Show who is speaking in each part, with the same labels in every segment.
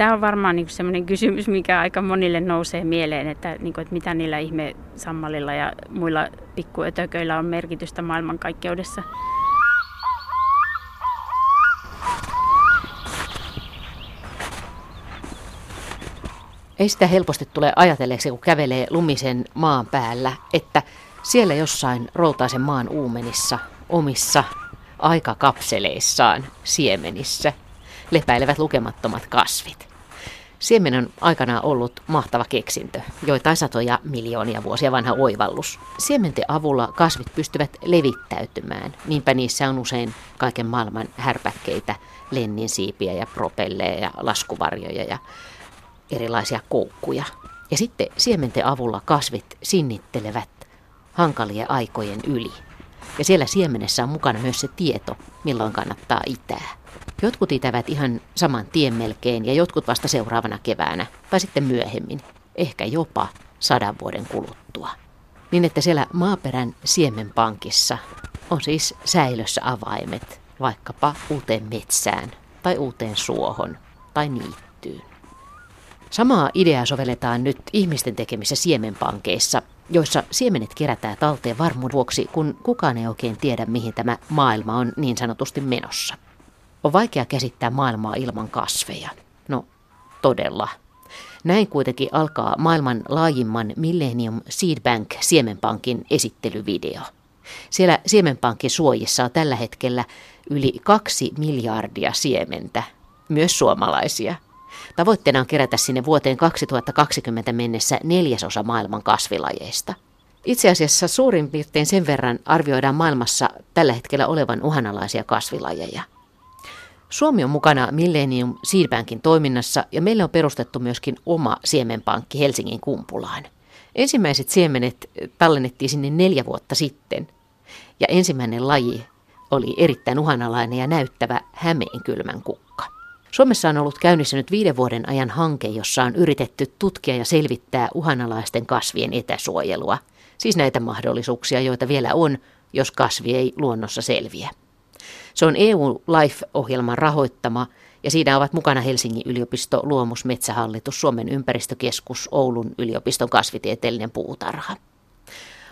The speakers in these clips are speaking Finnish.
Speaker 1: tämä on varmaan niin sellainen kysymys, mikä aika monille nousee mieleen, että, niin kuin, että mitä niillä ihme sammalilla ja muilla pikkuötököillä on merkitystä maailmankaikkeudessa.
Speaker 2: Ei sitä helposti tule ajatelleeksi, kun kävelee lumisen maan päällä, että siellä jossain routaisen maan uumenissa, omissa aikakapseleissaan, siemenissä, lepäilevät lukemattomat kasvit. Siemen on aikanaan ollut mahtava keksintö, joitain satoja miljoonia vuosia vanha oivallus. Siementen avulla kasvit pystyvät levittäytymään, niinpä niissä on usein kaiken maailman härpäkkeitä, lenninsiipiä ja propelleja ja laskuvarjoja ja erilaisia koukkuja. Ja sitten siementen avulla kasvit sinnittelevät hankalien aikojen yli. Ja siellä siemenessä on mukana myös se tieto, milloin kannattaa itää. Jotkut itävät ihan saman tien melkein ja jotkut vasta seuraavana keväänä tai sitten myöhemmin, ehkä jopa sadan vuoden kuluttua. Niin että siellä maaperän siemenpankissa on siis säilössä avaimet vaikkapa uuteen metsään tai uuteen suohon tai niittyyn. Samaa ideaa sovelletaan nyt ihmisten tekemissä siemenpankeissa, joissa siemenet kerätään talteen varmuuden vuoksi, kun kukaan ei oikein tiedä, mihin tämä maailma on niin sanotusti menossa. On vaikea käsittää maailmaa ilman kasveja. No, todella. Näin kuitenkin alkaa maailman laajimman Millennium Seedbank Siemenpankin esittelyvideo. Siellä Siemenpankin suojissa on tällä hetkellä yli kaksi miljardia siementä, myös suomalaisia – Tavoitteena on kerätä sinne vuoteen 2020 mennessä neljäsosa maailman kasvilajeista. Itse asiassa suurin piirtein sen verran arvioidaan maailmassa tällä hetkellä olevan uhanalaisia kasvilajeja. Suomi on mukana Millennium Seedbankin toiminnassa ja meille on perustettu myöskin oma siemenpankki Helsingin kumpulaan. Ensimmäiset siemenet tallennettiin sinne neljä vuotta sitten ja ensimmäinen laji oli erittäin uhanalainen ja näyttävä hämeenkylmän kukka. Suomessa on ollut käynnissä nyt viiden vuoden ajan hanke, jossa on yritetty tutkia ja selvittää uhanalaisten kasvien etäsuojelua. Siis näitä mahdollisuuksia, joita vielä on, jos kasvi ei luonnossa selviä. Se on EU LIFE-ohjelman rahoittama ja siinä ovat mukana Helsingin yliopisto, Luomus, Metsähallitus, Suomen ympäristökeskus, Oulun yliopiston kasvitieteellinen puutarha.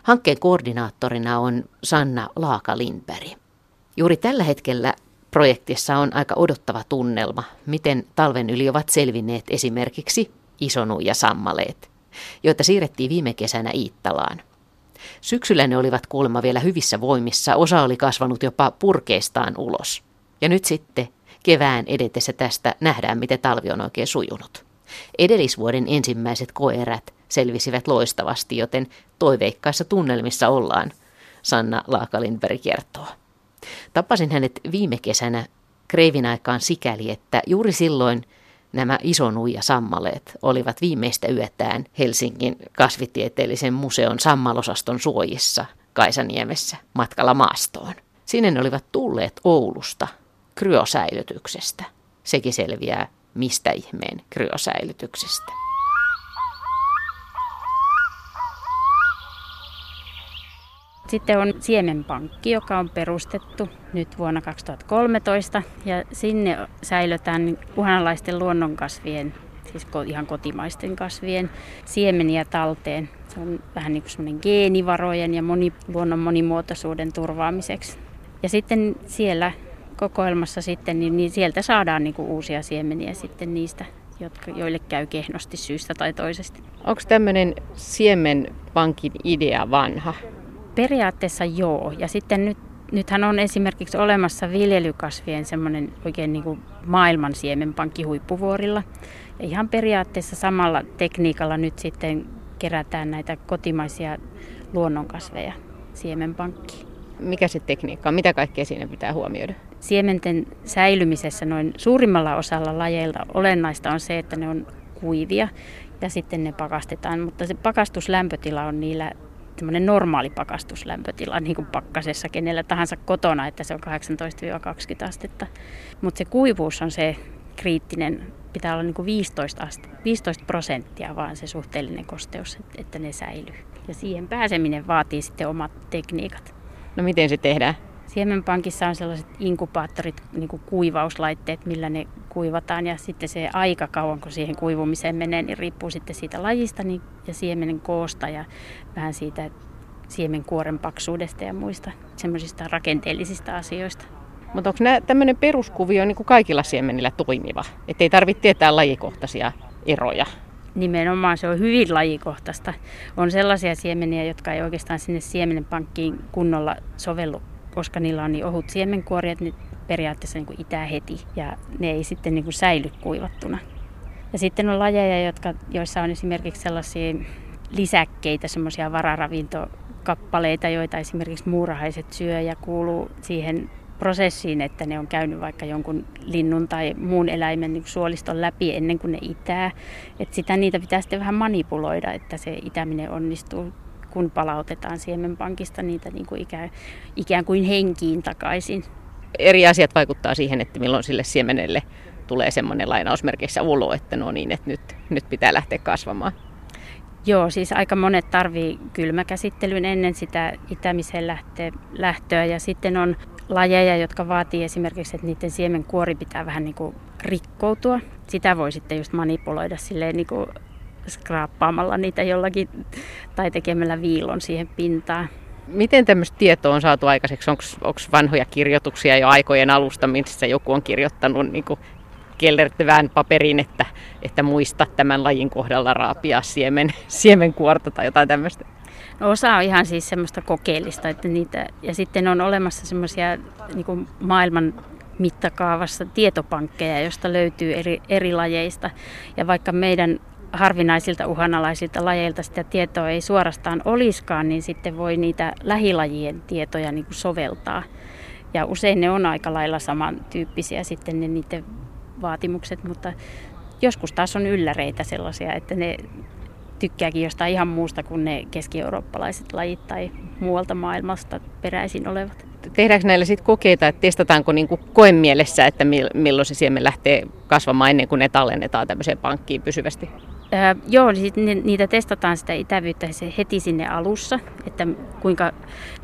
Speaker 2: Hankkeen koordinaattorina on Sanna Laaka-Lindberg. Juuri tällä hetkellä Projektissa on aika odottava tunnelma, miten talven yli ovat selvinneet esimerkiksi isonu ja sammaleet, joita siirrettiin viime kesänä Iittalaan. Syksyllä ne olivat kuulemma vielä hyvissä voimissa, osa oli kasvanut jopa purkeistaan ulos. Ja nyt sitten kevään edetessä tästä nähdään, miten talvi on oikein sujunut. Edellisvuoden ensimmäiset koerät selvisivät loistavasti, joten toiveikkaissa tunnelmissa ollaan, Sanna Laakalinberg kertoo. Tapasin hänet viime kesänä kreivin aikaan sikäli, että juuri silloin nämä isonuija sammaleet olivat viimeistä yötään Helsingin kasvitieteellisen museon sammalosaston suojissa Kaisaniemessä matkalla maastoon. Sinne ne olivat tulleet Oulusta kryosäilytyksestä. Sekin selviää mistä ihmeen kryosäilytyksestä.
Speaker 1: Sitten on Siemenpankki, joka on perustettu nyt vuonna 2013 ja sinne säilötään uhanalaisten luonnonkasvien, siis ihan kotimaisten kasvien siemeniä talteen. Se on vähän niin kuin geenivarojen ja moni, luonnon monimuotoisuuden turvaamiseksi. Ja sitten siellä kokoelmassa sitten, niin, niin sieltä saadaan niin kuin uusia siemeniä sitten niistä, jotka, joille käy kehnosti syystä tai toisesta.
Speaker 2: Onko tämmöinen siemenpankin idea vanha?
Speaker 1: Periaatteessa joo. Ja sitten nyt, nythän on esimerkiksi olemassa viljelykasvien semmoinen oikein niin kuin maailman siemenpankki huippuvuorilla. Ja ihan periaatteessa samalla tekniikalla nyt sitten kerätään näitä kotimaisia luonnonkasveja siemenpankkiin.
Speaker 2: Mikä se tekniikka on? Mitä kaikkea siinä pitää huomioida?
Speaker 1: Siementen säilymisessä noin suurimmalla osalla lajeilta olennaista on se, että ne on kuivia ja sitten ne pakastetaan, mutta se pakastuslämpötila on niillä semmoinen normaali pakastuslämpötila niin kuin pakkasessa kenellä tahansa kotona, että se on 18-20 astetta. Mutta se kuivuus on se kriittinen, pitää olla niin kuin 15, aste, 15 prosenttia vaan se suhteellinen kosteus, että ne säilyy. Ja siihen pääseminen vaatii sitten omat tekniikat.
Speaker 2: No miten se tehdään?
Speaker 1: Siemenpankissa on sellaiset inkubaattorit, niin kuin kuivauslaitteet, millä ne kuivataan ja sitten se aika kauan, kun siihen kuivumiseen menee, niin riippuu sitten siitä lajista niin, ja siemenen koosta ja vähän siitä siemenkuoren paksuudesta ja muista semmoisista rakenteellisista asioista.
Speaker 3: Mutta onko tämmöinen peruskuvio niin kuin kaikilla siemenillä toimiva? Että ei tarvitse tietää lajikohtaisia eroja?
Speaker 1: Nimenomaan se on hyvin lajikohtaista. On sellaisia siemeniä, jotka ei oikeastaan sinne siemenpankkiin kunnolla sovellu, koska niillä on niin ohut siemenkuori, että ne periaatteessa niin kuin itää heti ja ne ei sitten niin kuin säily kuivattuna. Ja sitten on lajeja, jotka, joissa on esimerkiksi sellaisia lisäkkeitä, semmoisia vararavintokappaleita, joita esimerkiksi muurahaiset syö ja kuuluu siihen prosessiin, että ne on käynyt vaikka jonkun linnun tai muun eläimen niin suoliston läpi ennen kuin ne itää. Et sitä niitä pitää sitten vähän manipuloida, että se itäminen onnistuu, kun palautetaan siemenpankista niitä niin kuin ikään, ikään kuin henkiin takaisin.
Speaker 3: Eri asiat vaikuttaa siihen, että milloin sille siemenelle tulee semmoinen lainausmerkeissä ulo, että no niin, että nyt, nyt pitää lähteä kasvamaan.
Speaker 1: Joo, siis aika monet tarvii kylmäkäsittelyn ennen sitä itämiseen lähtöä ja sitten on lajeja, jotka vaatii esimerkiksi, että niiden siemenkuori pitää vähän niin kuin rikkoutua. Sitä voi sitten just manipuloida silleen niin kuin skraappaamalla niitä jollakin tai tekemällä viilon siihen pintaan.
Speaker 3: Miten tämmöistä tietoa on saatu aikaiseksi? Onko vanhoja kirjoituksia jo aikojen alusta, missä joku on kirjoittanut niin kuin kellertävään paperiin, että, että muista tämän lajin kohdalla raapia siemen, siemenkuorta tai jotain tämmöistä?
Speaker 1: No osa on ihan siis semmoista kokeellista, että niitä, ja sitten on olemassa semmoisia niin maailman mittakaavassa tietopankkeja, joista löytyy eri, eri lajeista. Ja vaikka meidän harvinaisilta uhanalaisilta lajeilta sitä tietoa ei suorastaan oliskaan, niin sitten voi niitä lähilajien tietoja niin kuin soveltaa. Ja usein ne on aika lailla samantyyppisiä sitten ne niiden vaatimukset, mutta joskus taas on ylläreitä sellaisia, että ne tykkääkin jostain ihan muusta kuin ne keski-eurooppalaiset lajit tai muualta maailmasta peräisin olevat.
Speaker 3: Tehdäänkö näillä sitten kokeita, että testataanko niinku koemielessä, että milloin se siemen lähtee kasvamaan ennen kuin ne tallennetaan tämmöiseen pankkiin pysyvästi?
Speaker 1: Joo, niitä testataan sitä itävyyttä heti sinne alussa, että kuinka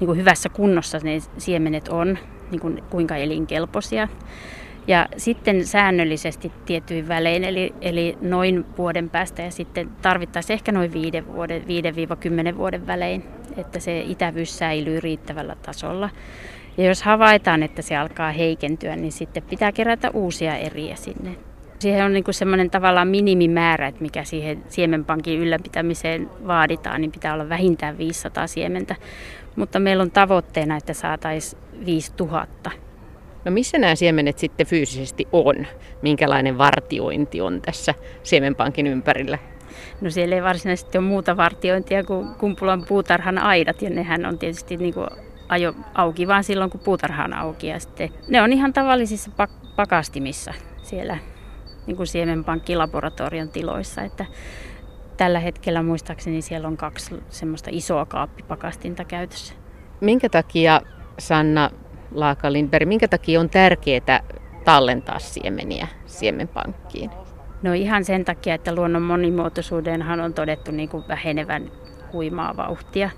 Speaker 1: niin kuin hyvässä kunnossa ne siemenet on, niin kuin, kuinka elinkelpoisia. Ja sitten säännöllisesti tietyin välein, eli, eli noin vuoden päästä ja sitten tarvittaisiin ehkä noin 5 vuoden, 5-10 vuoden välein, että se itävyys säilyy riittävällä tasolla. Ja jos havaitaan, että se alkaa heikentyä, niin sitten pitää kerätä uusia eriä sinne. Siihen on niin kuin semmoinen tavallaan minimimäärä, että mikä siihen siemenpankin ylläpitämiseen vaaditaan, niin pitää olla vähintään 500 siementä. Mutta meillä on tavoitteena, että saataisiin 5000
Speaker 3: No missä nämä siemenet sitten fyysisesti on? Minkälainen vartiointi on tässä siemenpankin ympärillä?
Speaker 1: No siellä ei varsinaisesti ole muuta vartiointia kuin Kumpulan puutarhan aidat ja nehän on tietysti niin kuin ajo auki vaan silloin, kun puutarha on auki. Ja sitten ne on ihan tavallisissa pak- pakastimissa siellä niin kuin siemenpankkilaboratorion tiloissa. Että tällä hetkellä muistaakseni siellä on kaksi semmoista isoa kaappipakastinta käytössä.
Speaker 3: Minkä takia, Sanna, Laaka minkä takia on tärkeää tallentaa siemeniä siemenpankkiin?
Speaker 1: No ihan sen takia, että luonnon monimuotoisuudenhan on todettu niin kuin vähenevän huimaa vauhtia.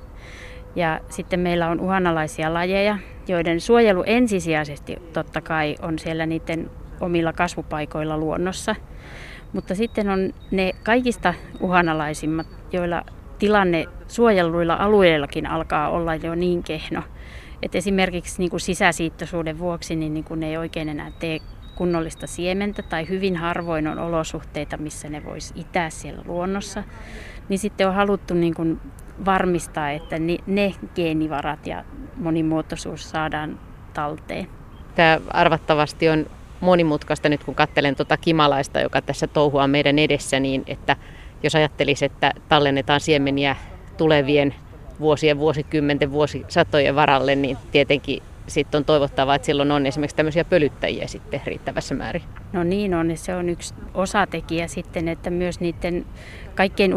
Speaker 1: Ja sitten meillä on uhanalaisia lajeja, joiden suojelu ensisijaisesti totta kai on siellä niiden omilla kasvupaikoilla luonnossa. Mutta sitten on ne kaikista uhanalaisimmat, joilla tilanne suojeluilla alueillakin alkaa olla jo niin kehno, et esimerkiksi niin kuin sisäsiittoisuuden vuoksi niin, niin kuin ne ei oikein enää tee kunnollista siementä tai hyvin harvoin on olosuhteita, missä ne voisi itää siellä luonnossa, niin sitten on haluttu niin kuin varmistaa, että ne geenivarat ja monimuotoisuus saadaan talteen.
Speaker 3: Tämä arvattavasti on monimutkaista nyt kun katselen tuota kimalaista, joka tässä touhua meidän edessä, niin että jos ajattelisi, että tallennetaan siemeniä tulevien vuosien, vuosikymmenten, vuosisatojen varalle, niin tietenkin sitten on toivottavaa, että silloin on esimerkiksi tämmöisiä pölyttäjiä sitten riittävässä määrin.
Speaker 1: No niin on, se on yksi osatekijä sitten, että myös niiden kaikkein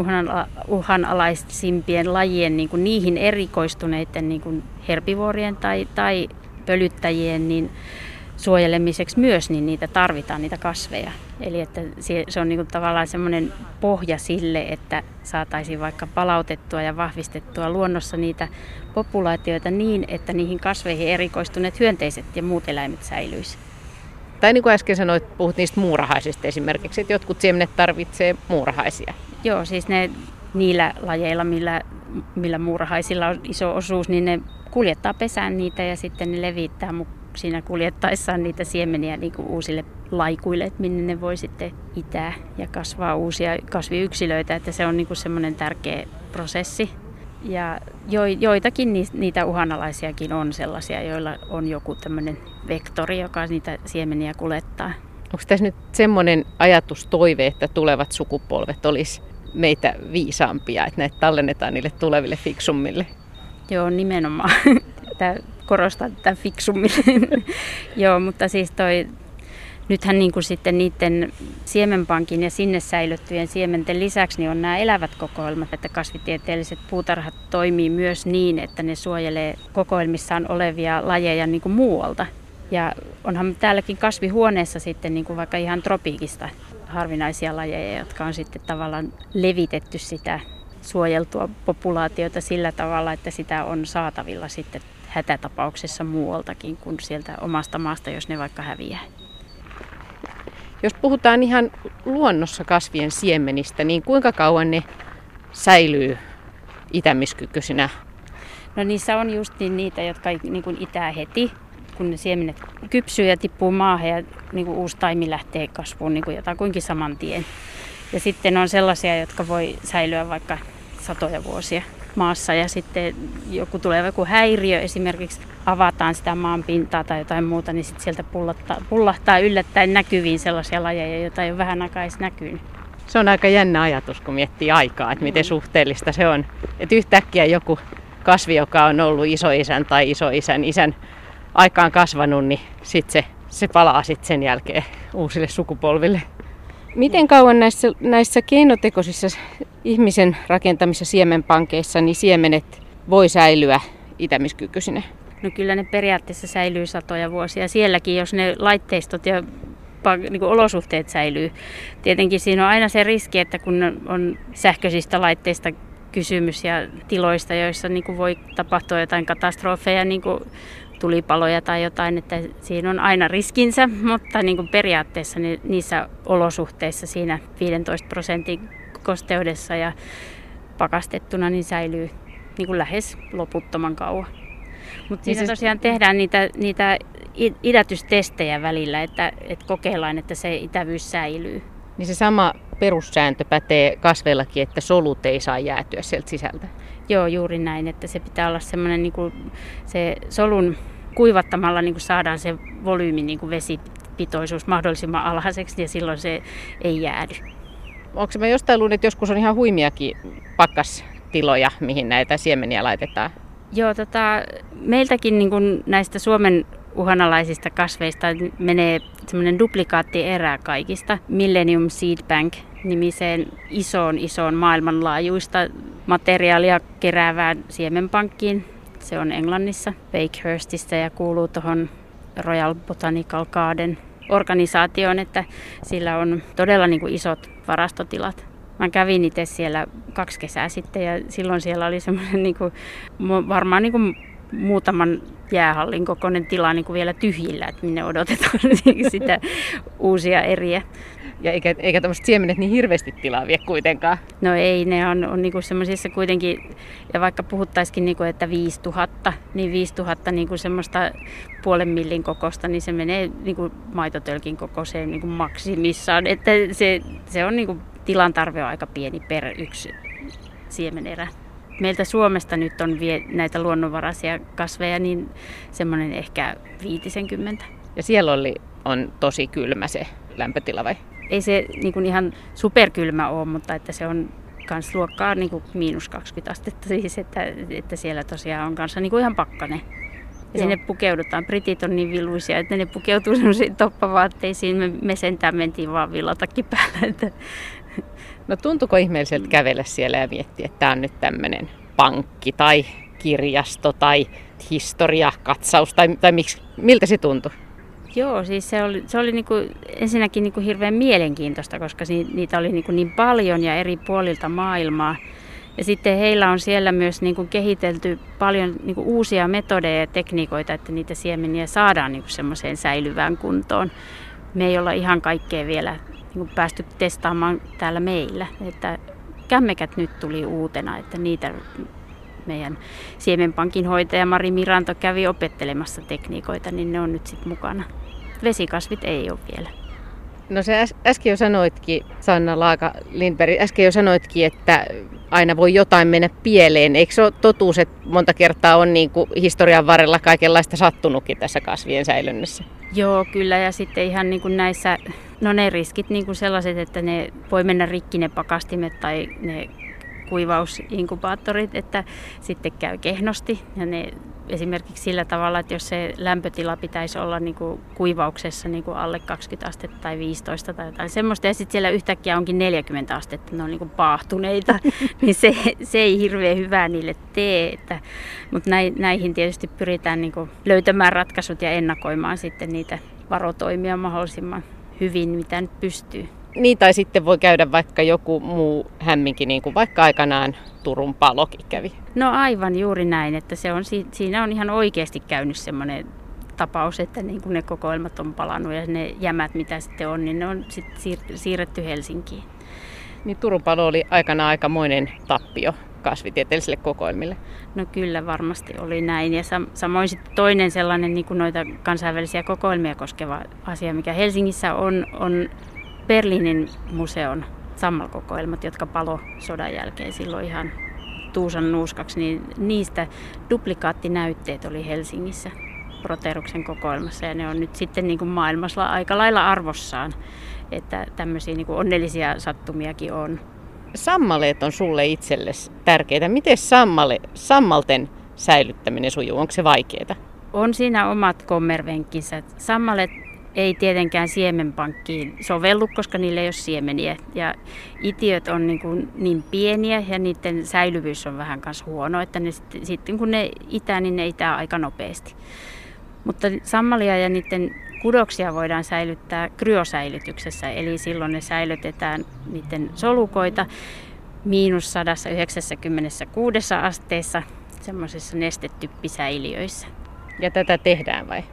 Speaker 1: uhanalaisimpien lajien, niin kuin niihin erikoistuneiden niin kuin herbivuorien tai, tai pölyttäjien niin suojelemiseksi myös, niin niitä tarvitaan, niitä kasveja. Eli että se on niin kuin tavallaan semmoinen pohja sille, että saataisiin vaikka palautettua ja vahvistettua luonnossa niitä populaatioita niin, että niihin kasveihin erikoistuneet hyönteiset ja muut eläimet säilyisivät.
Speaker 3: Tai niin kuin äsken sanoit, puhut niistä muurahaisista esimerkiksi, että jotkut siemenet tarvitsee muurahaisia.
Speaker 1: Joo, siis ne niillä lajeilla, millä, millä muurahaisilla on iso osuus, niin ne kuljettaa pesään niitä ja sitten ne levittää siinä kuljettaessaan niitä siemeniä niin kuin uusille laikuille, että minne ne voi sitten itää ja kasvaa uusia kasviyksilöitä, että se on niin kuin semmoinen tärkeä prosessi. Ja jo, joitakin niitä uhanalaisiakin on sellaisia, joilla on joku tämmöinen vektori, joka niitä siemeniä kuljettaa.
Speaker 3: Onko tässä nyt semmoinen ajatus, toive, että tulevat sukupolvet olisi meitä viisaampia, että näitä tallennetaan niille tuleville fiksummille?
Speaker 1: Joo, nimenomaan. Tämä korostaa tätä fiksummin. Joo, mutta siis toi, nythän niin kuin sitten niiden siemenpankin ja sinne säilyttyjen siementen lisäksi niin on nämä elävät kokoelmat, että kasvitieteelliset puutarhat toimii myös niin, että ne suojelee kokoelmissaan olevia lajeja niin kuin muualta. Ja onhan täälläkin kasvihuoneessa sitten niin kuin vaikka ihan tropiikista harvinaisia lajeja, jotka on sitten tavallaan levitetty sitä suojeltua populaatiota sillä tavalla, että sitä on saatavilla sitten hätätapauksessa muualtakin kuin sieltä omasta maasta, jos ne vaikka häviää.
Speaker 3: Jos puhutaan ihan luonnossa kasvien siemenistä, niin kuinka kauan ne säilyy itämiskykyisinä?
Speaker 1: No niissä on just niin niitä, jotka niin kuin itää heti, kun ne siemenet kypsyy ja tippuu maahan ja niin kuin uusi taimi lähtee kasvuun niin kuin jotakuinkin saman tien. Ja sitten on sellaisia, jotka voi säilyä vaikka satoja vuosia maassa ja sitten joku tulee joku häiriö, esimerkiksi avataan sitä maan pintaa tai jotain muuta, niin sitten sieltä pullahtaa, pullahtaa yllättäen näkyviin sellaisia lajeja, joita ei ole vähän aikaa edes näkynyt.
Speaker 3: Se on aika jännä ajatus, kun miettii aikaa, että miten mm. suhteellista se on. Että yhtäkkiä joku kasvi, joka on ollut isoisän tai isoisän isän aikaan kasvanut, niin sitten se, se palaa sitten sen jälkeen uusille sukupolville. Miten kauan näissä, näissä keinotekoisissa ihmisen rakentamissa siemenpankeissa niin siemenet voi säilyä itämiskykyisinä?
Speaker 1: No kyllä ne periaatteessa säilyy satoja vuosia. Sielläkin, jos ne laitteistot ja niin kuin olosuhteet säilyy. Tietenkin siinä on aina se riski, että kun on sähköisistä laitteista kysymys ja tiloista, joissa niin kuin voi tapahtua jotain katastrofeja, niin kuin tulipaloja tai jotain, että siinä on aina riskinsä, mutta niin kuin periaatteessa niin niissä olosuhteissa siinä 15 prosentin kosteudessa ja pakastettuna niin säilyy niin kuin lähes loputtoman kauan. Mutta siinä niin siis... tosiaan tehdään niitä, niitä idätystestejä välillä, että, että kokeillaan, että se itävyys säilyy.
Speaker 3: Niin se sama perussääntö pätee kasveillakin, että solut ei saa jäätyä sieltä sisältä.
Speaker 1: Joo, juuri näin, että se pitää olla semmoinen niin kuin se solun kuivattamalla niin kuin saadaan se volyymi, niin kuin vesipitoisuus mahdollisimman alhaiseksi ja silloin se ei jäädy.
Speaker 3: Onko me jostain luullut, että joskus on ihan huimiakin pakkastiloja, mihin näitä siemeniä laitetaan?
Speaker 1: Joo, tota, meiltäkin niin kuin näistä Suomen uhanalaisista kasveista menee semmoinen duplikaattierä kaikista. Millennium Seed Bank nimiseen isoon isoon maailmanlaajuista materiaalia keräävään siemenpankkiin. Se on Englannissa, Bakehurstissa ja kuuluu tuohon Royal Botanical Garden organisaatioon, että sillä on todella niin kuin isot varastotilat. Mä kävin itse siellä kaksi kesää sitten ja silloin siellä oli semmoinen niin kuin, varmaan niin kuin muutaman jäähallin kokoinen tila niin kuin vielä tyhjillä, että minne odotetaan sitä uusia eriä.
Speaker 3: Ja eikä, eikä tämmöiset siemenet niin hirveästi tilaa vie kuitenkaan.
Speaker 1: No ei, ne on, on niinku semmoisissa kuitenkin, ja vaikka puhuttaisikin, niinku, että 5000, niin 5000 niinku semmoista puolen millin kokosta, niin se menee niinku maitotölkin kokoiseen niinku maksimissaan. Että se, se on niinku, tilan tarve on aika pieni per yksi siemenerä meiltä Suomesta nyt on vie näitä luonnonvaraisia kasveja, niin semmoinen ehkä 50.
Speaker 3: Ja siellä oli, on tosi kylmä se lämpötila vai?
Speaker 1: Ei se niin kuin ihan superkylmä ole, mutta että se on kans luokkaa niin kuin miinus 20 astetta siis, että, että siellä tosiaan on kanssa niin kuin ihan pakkane. Ja Joo. sinne pukeudutaan. Britit on niin viluisia, että ne pukeutuu semmoisiin toppavaatteisiin. Me, me sentään mentiin vaan villatakki päällä. Että...
Speaker 3: No tuntuuko ihmeelliseltä kävellä siellä ja miettiä, että tämä on nyt tämmöinen pankki tai kirjasto tai historiakatsaus tai, tai miksi, miltä se tuntui?
Speaker 1: Joo, siis se oli, se oli niin kuin, ensinnäkin niin kuin hirveän mielenkiintoista, koska niitä oli niin, kuin niin paljon ja eri puolilta maailmaa. Ja sitten heillä on siellä myös niin kuin kehitelty paljon niin kuin uusia metodeja ja tekniikoita, että niitä siemeniä saadaan niin kuin semmoiseen säilyvään kuntoon. Me ei olla ihan kaikkea vielä niin kuin päästy testaamaan täällä meillä. Että kämmekät nyt tuli uutena, että niitä meidän Siemenpankin hoitaja Mari Miranto kävi opettelemassa tekniikoita, niin ne on nyt sitten mukana. Vesikasvit ei ole vielä.
Speaker 3: No se äs- äsken jo sanoitkin, Sanna Laaka Lindberg, äsken jo sanoitkin, että aina voi jotain mennä pieleen. Eikö se ole totuus, että monta kertaa on niin kuin historian varrella kaikenlaista sattunutkin tässä kasvien säilönnässä?
Speaker 1: Joo, kyllä. Ja sitten ihan niin kuin näissä, no ne riskit niin kuin sellaiset, että ne voi mennä rikki ne pakastimet tai ne kuivausinkubaattorit, että sitten käy kehnosti ja ne esimerkiksi sillä tavalla, että jos se lämpötila pitäisi olla niin kuin kuivauksessa niin kuin alle 20 astetta tai 15 tai jotain semmoista, ja sitten siellä yhtäkkiä onkin 40 astetta, ne on niin kuin paahtuneita, niin se, se ei hirveän hyvää niille tee. Että, mutta näihin tietysti pyritään niin kuin löytämään ratkaisut ja ennakoimaan sitten niitä varotoimia mahdollisimman hyvin, mitä nyt pystyy.
Speaker 3: Niin, tai sitten voi käydä vaikka joku muu hämminkin, niin kuin vaikka aikanaan Turun palokin kävi.
Speaker 1: No aivan juuri näin, että se on, siinä on ihan oikeasti käynyt semmoinen tapaus, että niin kuin ne kokoelmat on palannut ja ne jämät, mitä sitten on, niin ne on sitten siirretty Helsinkiin.
Speaker 3: Niin Turun palo oli aikana aikamoinen tappio kasvitieteellisille kokoelmille.
Speaker 1: No kyllä varmasti oli näin. Ja samoin sitten toinen sellainen niin kuin noita kansainvälisiä kokoelmia koskeva asia, mikä Helsingissä on, on Berliinin museon sammalkokoelmat, jotka palo sodan jälkeen silloin ihan tuusan nuuskaksi, niin niistä duplikaattinäytteet oli Helsingissä Proteruksen kokoelmassa ja ne on nyt sitten niin kuin maailmassa aika lailla arvossaan, että tämmöisiä niin kuin onnellisia sattumiakin on.
Speaker 3: Sammaleet on sulle itsellesi tärkeitä. Miten sammale, sammalten säilyttäminen sujuu? Onko se vaikeaa?
Speaker 1: On siinä omat kommervenkkinsä. Sammalet ei tietenkään siemenpankkiin sovellu, koska niillä ei ole siemeniä. Ja itiöt on niin, kuin niin pieniä ja niiden säilyvyys on vähän kanssa huono, että ne sitten, sitten kun ne itää, niin ne itää aika nopeasti. Mutta sammalia ja niiden kudoksia voidaan säilyttää kryosäilytyksessä, eli silloin ne säilytetään niiden solukoita miinus 196 asteessa semmoisissa nestetyppisäiliöissä.
Speaker 3: Ja tätä tehdään vai?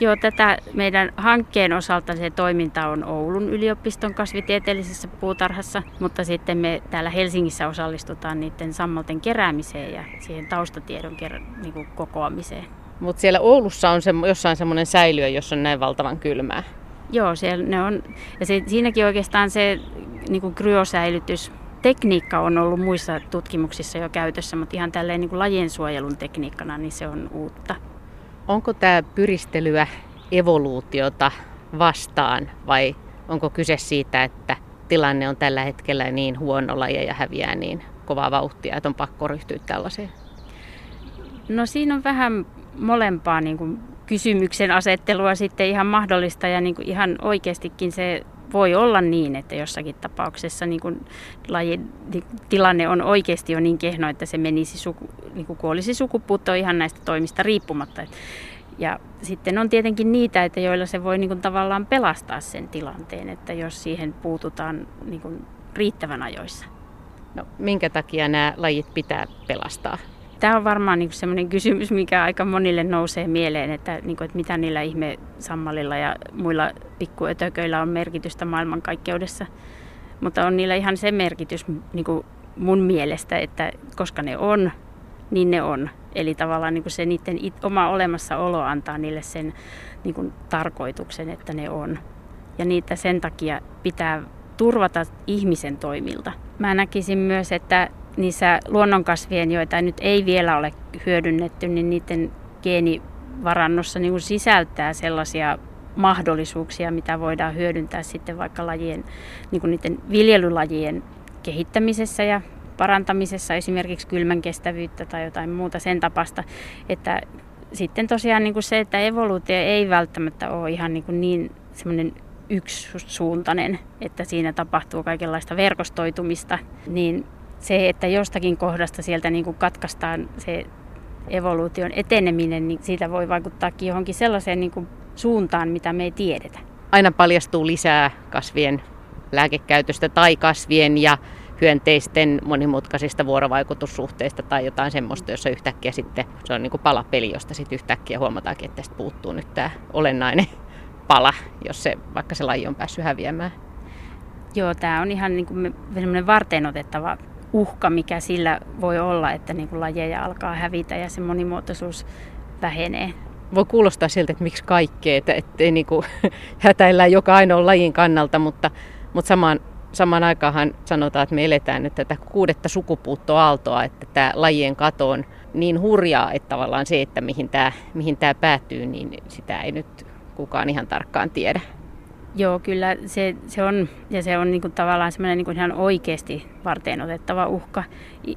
Speaker 1: Joo, tätä meidän hankkeen osalta se toiminta on Oulun yliopiston kasvitieteellisessä puutarhassa, mutta sitten me täällä Helsingissä osallistutaan niiden sammalten keräämiseen ja siihen taustatiedon kerä, niin kuin kokoamiseen.
Speaker 3: Mutta siellä Oulussa on se, jossain semmoinen säiliö, jossa on näin valtavan kylmää.
Speaker 1: Joo, siellä ne on. Ja se, siinäkin oikeastaan se niin kuin kryosäilytys tekniikka on ollut muissa tutkimuksissa jo käytössä, mutta ihan tälleen niin kuin lajien suojelun tekniikkana, niin se on uutta.
Speaker 3: Onko tämä pyristelyä evoluutiota vastaan vai onko kyse siitä, että tilanne on tällä hetkellä niin huono laji ja häviää niin kovaa vauhtia, että on pakko ryhtyä tällaiseen?
Speaker 1: No siinä on vähän molempaa niin kuin kysymyksen asettelua sitten ihan mahdollista ja niin kuin ihan oikeastikin se voi olla niin, että jossakin tapauksessa niin kuin lajin tilanne on oikeasti jo niin kehno, että se menisi suku, niin kuin kuolisi sukupuuttoon ihan näistä toimista riippumatta. Ja sitten on tietenkin niitä, että joilla se voi niin kuin tavallaan pelastaa sen tilanteen, että jos siihen puututaan niin kuin riittävän ajoissa.
Speaker 3: No, minkä takia nämä lajit pitää pelastaa?
Speaker 1: Tämä on varmaan niin sellainen kysymys, mikä aika monille nousee mieleen, että, niin kuin, että mitä niillä ihme sammalilla ja muilla pikkuötököillä on merkitystä maailmankaikkeudessa. Mutta on niillä ihan se merkitys niin kuin mun mielestä, että koska ne on, niin ne on. Eli tavallaan niin kuin se niiden it, oma olemassaolo antaa niille sen niin kuin tarkoituksen, että ne on. Ja niitä sen takia pitää turvata ihmisen toimilta. Mä näkisin myös, että niissä luonnonkasvien, joita nyt ei vielä ole hyödynnetty, niin niiden geenivarannossa niin sisältää sellaisia mahdollisuuksia, mitä voidaan hyödyntää sitten vaikka lajien, niin kuin niiden viljelylajien kehittämisessä ja parantamisessa, esimerkiksi kylmän kestävyyttä tai jotain muuta sen tapasta, että sitten tosiaan niin kuin se, että evoluutio ei välttämättä ole ihan niin, kuin niin semmoinen yksisuuntainen, että siinä tapahtuu kaikenlaista verkostoitumista, niin se, että jostakin kohdasta sieltä niin kuin katkaistaan se evoluution eteneminen, niin siitä voi vaikuttaa johonkin sellaiseen niin kuin suuntaan, mitä me ei tiedetä.
Speaker 3: Aina paljastuu lisää kasvien lääkekäytöstä tai kasvien ja hyönteisten monimutkaisista vuorovaikutussuhteista tai jotain semmoista, jossa yhtäkkiä sitten se on niin kuin palapeli, josta sitten yhtäkkiä huomataankin, että tästä puuttuu nyt tämä olennainen pala, jos se, vaikka se laji on päässyt häviämään.
Speaker 1: Joo, tämä on ihan niin kuin semmoinen varten otettava uhka, mikä sillä voi olla, että niin kuin lajeja alkaa hävitä ja se monimuotoisuus vähenee.
Speaker 3: Voi kuulostaa siltä, että miksi kaikkea, että ettei niin kuin hätäillään joka ainoa lajin kannalta, mutta, mutta samaan, samaan aikaanhan sanotaan, että me eletään nyt tätä kuudetta sukupuuttoaaltoa, että tämä lajien kato on niin hurjaa, että tavallaan se, että mihin tämä, mihin tämä päättyy, niin sitä ei nyt kukaan ihan tarkkaan tiedä.
Speaker 1: Joo, kyllä se, se on, ja se on niin kuin tavallaan semmoinen niin ihan oikeasti varteen otettava uhka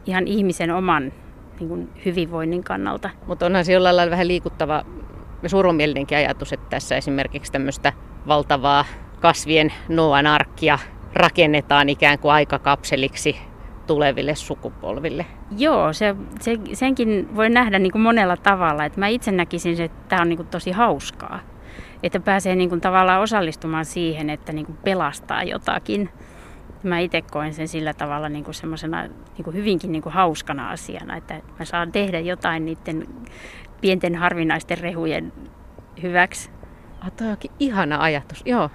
Speaker 1: ihan ihmisen oman niin kuin hyvinvoinnin kannalta.
Speaker 3: Mutta onhan se jollain lailla vähän liikuttava surumielinenkin ajatus, että tässä esimerkiksi tämmöistä valtavaa kasvien Noan arkkia rakennetaan ikään kuin aikakapseliksi tuleville sukupolville.
Speaker 1: Joo, se, se, senkin voi nähdä niin kuin monella tavalla. Et mä itse näkisin, että tämä on niin kuin tosi hauskaa että pääsee niin kuin tavallaan osallistumaan siihen, että niin kuin pelastaa jotakin. Mä itse koen sen sillä tavalla niin kuin semmoisena niin kuin hyvinkin niin kuin hauskana asiana, että mä saan tehdä jotain niiden pienten harvinaisten rehujen hyväksi.
Speaker 3: Ah, toi onkin ihana ajatus, joo.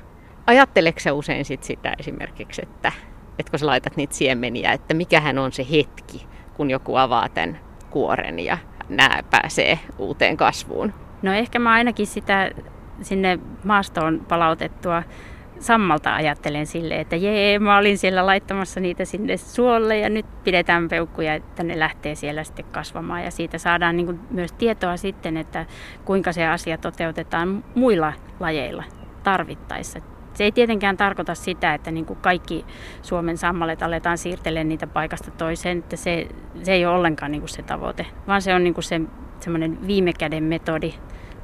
Speaker 3: Ajatteleksä usein sit sitä esimerkiksi, että, että kun sä laitat niitä siemeniä, että mikähän on se hetki, kun joku avaa tämän kuoren ja nämä pääsee uuteen kasvuun?
Speaker 1: No ehkä mä ainakin sitä sinne maastoon palautettua sammalta ajattelen sille, että jee, mä olin siellä laittamassa niitä sinne suolle ja nyt pidetään peukkuja, että ne lähtee siellä sitten kasvamaan. Ja siitä saadaan niin myös tietoa sitten, että kuinka se asia toteutetaan muilla lajeilla tarvittaessa. Se ei tietenkään tarkoita sitä, että niin kuin kaikki Suomen sammalet aletaan siirtelemään niitä paikasta toiseen, että se, se ei ole ollenkaan niin kuin se tavoite, vaan se on niin kuin se semmoinen viime käden metodi,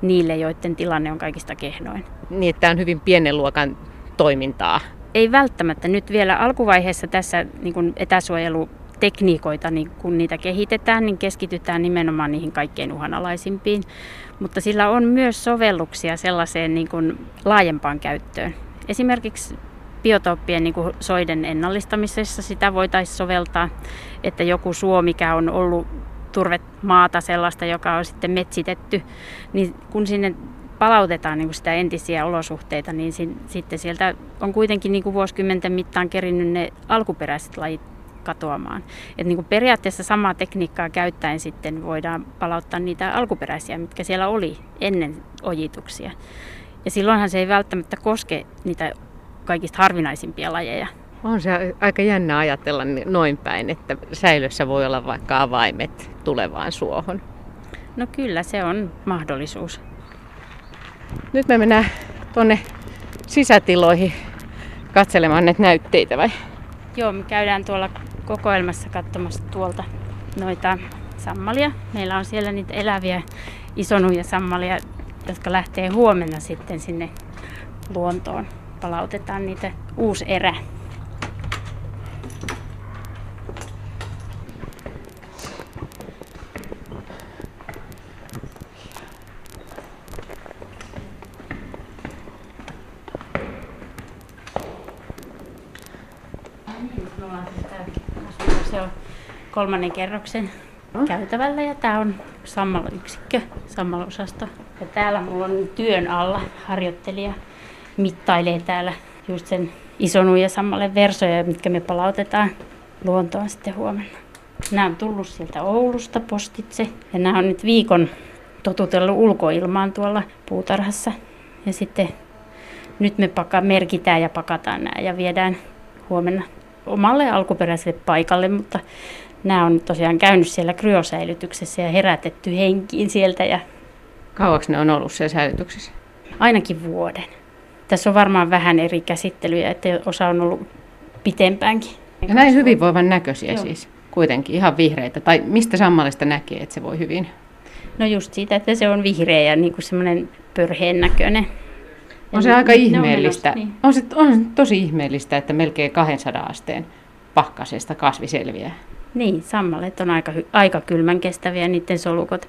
Speaker 1: niille, joiden tilanne on kaikista kehnoin.
Speaker 3: Niin, että tämä on hyvin pienen luokan toimintaa.
Speaker 1: Ei välttämättä. Nyt vielä alkuvaiheessa tässä niin kuin etäsuojelutekniikoita, niin kun niitä kehitetään, niin keskitytään nimenomaan niihin kaikkein uhanalaisimpiin. Mutta sillä on myös sovelluksia sellaiseen niin kuin laajempaan käyttöön. Esimerkiksi biotooppien niin kuin soiden ennallistamisessa sitä voitaisiin soveltaa, että joku suo, mikä on ollut turvemaata sellaista, joka on sitten metsitetty, niin kun sinne palautetaan niin kuin sitä entisiä olosuhteita, niin sin, sitten sieltä on kuitenkin niin kuin vuosikymmenten mittaan kerinnyt ne alkuperäiset lajit katoamaan. Et niin kuin periaatteessa samaa tekniikkaa käyttäen sitten voidaan palauttaa niitä alkuperäisiä, mitkä siellä oli ennen ojituksia. Ja silloinhan se ei välttämättä koske niitä kaikista harvinaisimpia lajeja,
Speaker 3: on se aika jännä ajatella noin päin, että säilössä voi olla vaikka avaimet tulevaan suohon.
Speaker 1: No kyllä, se on mahdollisuus.
Speaker 3: Nyt me mennään tuonne sisätiloihin katselemaan näitä näytteitä vai?
Speaker 1: Joo, me käydään tuolla kokoelmassa katsomassa tuolta noita sammalia. Meillä on siellä niitä eläviä isonuja sammalia, jotka lähtee huomenna sitten sinne luontoon. Palautetaan niitä uusi erä. Se on kolmannen kerroksen käytävällä ja tämä on sammaloyksikkö, sammalosasto. Ja täällä mulla on työn alla harjoittelija mittailee täällä just sen ison ja sammalle versoja, mitkä me palautetaan luontoon sitten huomenna. Nämä on tullut sieltä Oulusta postitse ja nämä on nyt viikon totutellut ulkoilmaan tuolla puutarhassa. Ja sitten nyt me paka, merkitään ja pakataan nämä ja viedään huomenna omalle alkuperäiselle paikalle, mutta nämä on tosiaan käynyt siellä kryosäilytyksessä ja herätetty henkiin sieltä. Ja
Speaker 3: Kauaksi ne on ollut siellä säilytyksessä?
Speaker 1: Ainakin vuoden. Tässä on varmaan vähän eri käsittelyjä, että osa on ollut pitempäänkin.
Speaker 3: Ja näin hyvinvoivan näköisiä Joo. siis kuitenkin, ihan vihreitä. Tai mistä sammalista näkee, että se voi hyvin?
Speaker 1: No just siitä, että se on vihreä ja niin kuin semmoinen pörheen näköinen.
Speaker 3: On se aika ihmeellistä. Niin. On se, on tosi ihmeellistä, että melkein 200 asteen pakkasesta kasvi selviää.
Speaker 1: Niin, sammalet on aika, aika kylmän kestäviä niiden solukot.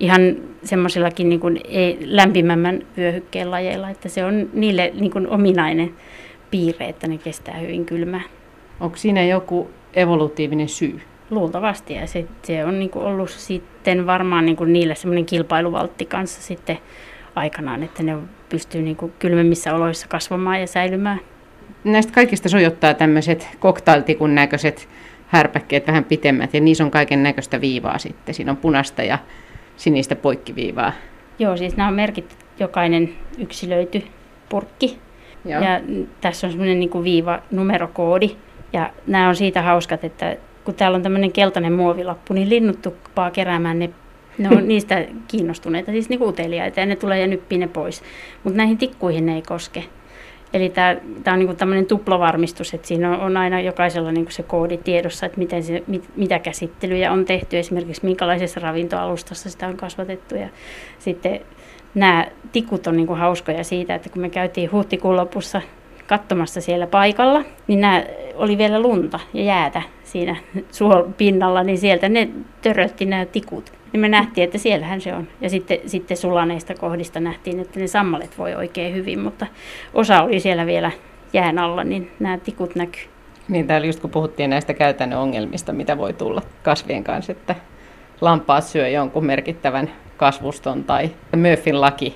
Speaker 1: ihan semmoisillakin niin kuin ei, lämpimämmän vyöhykkeen lajeilla, että se on niille niin kuin ominainen piirre, että ne kestää hyvin kylmää.
Speaker 3: Onko siinä joku evolutiivinen syy?
Speaker 1: Luultavasti ja se, se on niin kuin ollut sitten varmaan niin kuin niille semmoinen kilpailuvaltti kanssa sitten aikanaan, että ne pystyy niin kuin kylmemmissä oloissa kasvamaan ja säilymään.
Speaker 3: Näistä kaikista sojottaa tämmöiset koktailtikun näköiset härpäkkeet vähän pitemmät ja niissä on kaiken näköistä viivaa sitten. Siinä on punasta ja sinistä poikkiviivaa.
Speaker 1: Joo, siis nämä on merkitty jokainen yksilöity purkki. Joo. Ja tässä on semmoinen niin viiva numerokoodi. Ja nämä on siitä hauskat, että kun täällä on tämmöinen keltainen muovilappu, niin linnut tuppaa keräämään ne ne on niistä kiinnostuneita, siis niin uteliaita, ja ne tulee ja nyppii ne pois. Mutta näihin tikkuihin ne ei koske. Eli tämä, on niin tämmöinen tuplavarmistus, että siinä on, on aina jokaisella niin se koodi tiedossa, että miten se, mit, mitä käsittelyjä on tehty, esimerkiksi minkälaisessa ravintoalustassa sitä on kasvatettu. Ja sitten nämä tikut on niin hauskoja siitä, että kun me käytiin huhtikuun lopussa katsomassa siellä paikalla, niin nämä oli vielä lunta ja jäätä siinä suon pinnalla, niin sieltä ne törötti nämä tikut. Niin me nähtiin, että siellähän se on. Ja sitten, sitten sulaneista kohdista nähtiin, että ne sammalet voi oikein hyvin, mutta osa oli siellä vielä jään alla, niin nämä tikut näkyy.
Speaker 3: Niin täällä just kun puhuttiin näistä käytännön ongelmista, mitä voi tulla kasvien kanssa, että lampaat syö jonkun merkittävän kasvuston tai Murphyn laki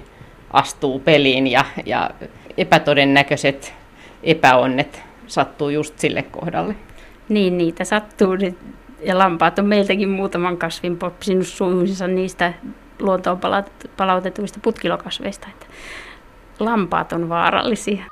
Speaker 3: astuu peliin ja, ja epätodennäköiset epäonnet sattuu just sille kohdalle.
Speaker 1: Niin, niitä sattuu. Ja lampaat on meiltäkin muutaman kasvin popsinut suuhunsa niistä luontoon palautetuista putkilokasveista. Että lampaat on vaarallisia.